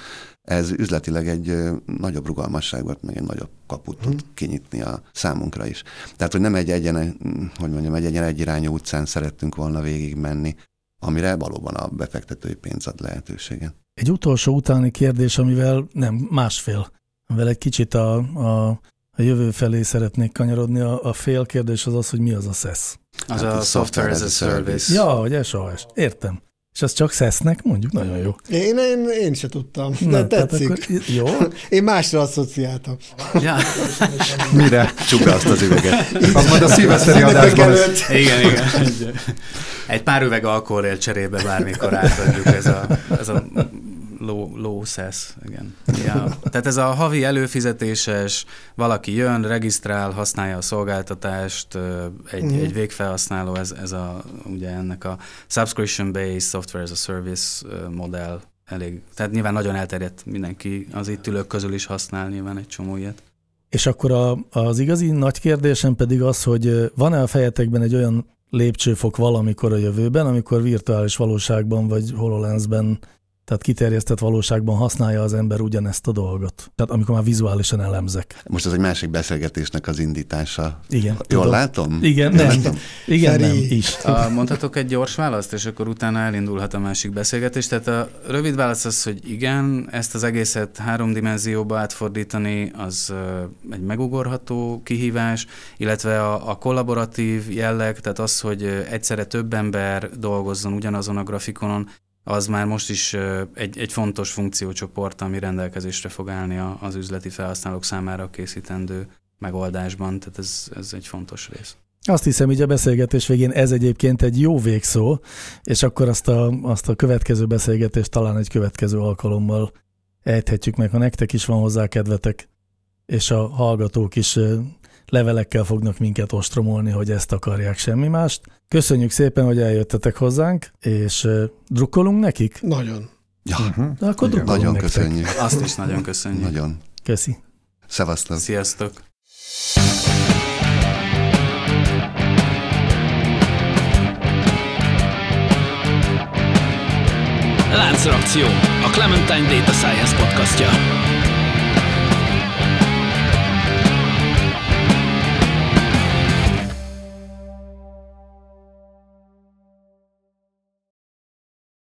Ez üzletileg egy nagyobb rugalmasságot, meg egy nagyobb kaput uh-huh. tud kinyitni a számunkra is. Tehát, hogy nem egy egyen, hogy mondjam, egy egyen egyirányú utcán szerettünk volna végig menni, amire valóban a befektetői pénz ad lehetőséget. Egy utolsó utáni kérdés, amivel nem másfél, amivel egy kicsit a, a, a jövő felé szeretnék kanyarodni. A, a fél kérdés az az, hogy mi az a SES. Az hát a, a Software as a Service. Ja, hogy SOS. Értem. És az csak szesznek, mondjuk nagyon jó. Én, én, én se tudtam, de Na, tetszik. Akkor, jó. *laughs* Én másra asszociáltam. Ja. *laughs* Mire? Csukd azt az üveget. Az majd a szilveszteri adásban Igen, igen. Egy pár üveg alkoholért cserébe bármikor átadjuk ez a, ez a low SES, igen. Ja. Tehát ez a havi előfizetéses, valaki jön, regisztrál, használja a szolgáltatást, egy, mm. egy végfelhasználó, ez, ez a, ugye ennek a subscription-based software as a service modell elég, tehát nyilván nagyon elterjedt mindenki az itt ülők közül is használ nyilván egy csomó ilyet. És akkor a, az igazi nagy kérdésem pedig az, hogy van-e a fejetekben egy olyan lépcsőfok valamikor a jövőben, amikor virtuális valóságban vagy HoloLensben tehát kiterjesztett valóságban használja az ember ugyanezt a dolgot. Tehát amikor már vizuálisan elemzek. Most ez egy másik beszélgetésnek az indítása. Igen. Jól tudom. látom? Igen, nem. Látom? Igen, nem is. A, mondhatok egy gyors választ, és akkor utána elindulhat a másik beszélgetés. Tehát a rövid válasz az, hogy igen, ezt az egészet három dimenzióba átfordítani, az egy megugorható kihívás, illetve a, a kollaboratív jelleg, tehát az, hogy egyszerre több ember dolgozzon ugyanazon a grafikonon, az már most is egy, egy fontos funkciócsoport, ami rendelkezésre fog állni az üzleti felhasználók számára készítendő megoldásban, tehát ez, ez egy fontos rész. Azt hiszem, hogy a beszélgetés végén ez egyébként egy jó végszó, és akkor azt a, azt a következő beszélgetést talán egy következő alkalommal ejthetjük meg, ha nektek is van hozzá kedvetek, és a hallgatók is levelekkel fognak minket ostromolni, hogy ezt akarják, semmi mást. Köszönjük szépen, hogy eljöttetek hozzánk, és drukkolunk nekik? Nagyon. Ja, uh-huh. De akkor drukkolunk Nagyon nektek. köszönjük. Azt is nagyon köszönjük. Nagyon. Köszi. Szevasztok. Sziasztok. Láncreakció, a Clementine Data Science podcastja.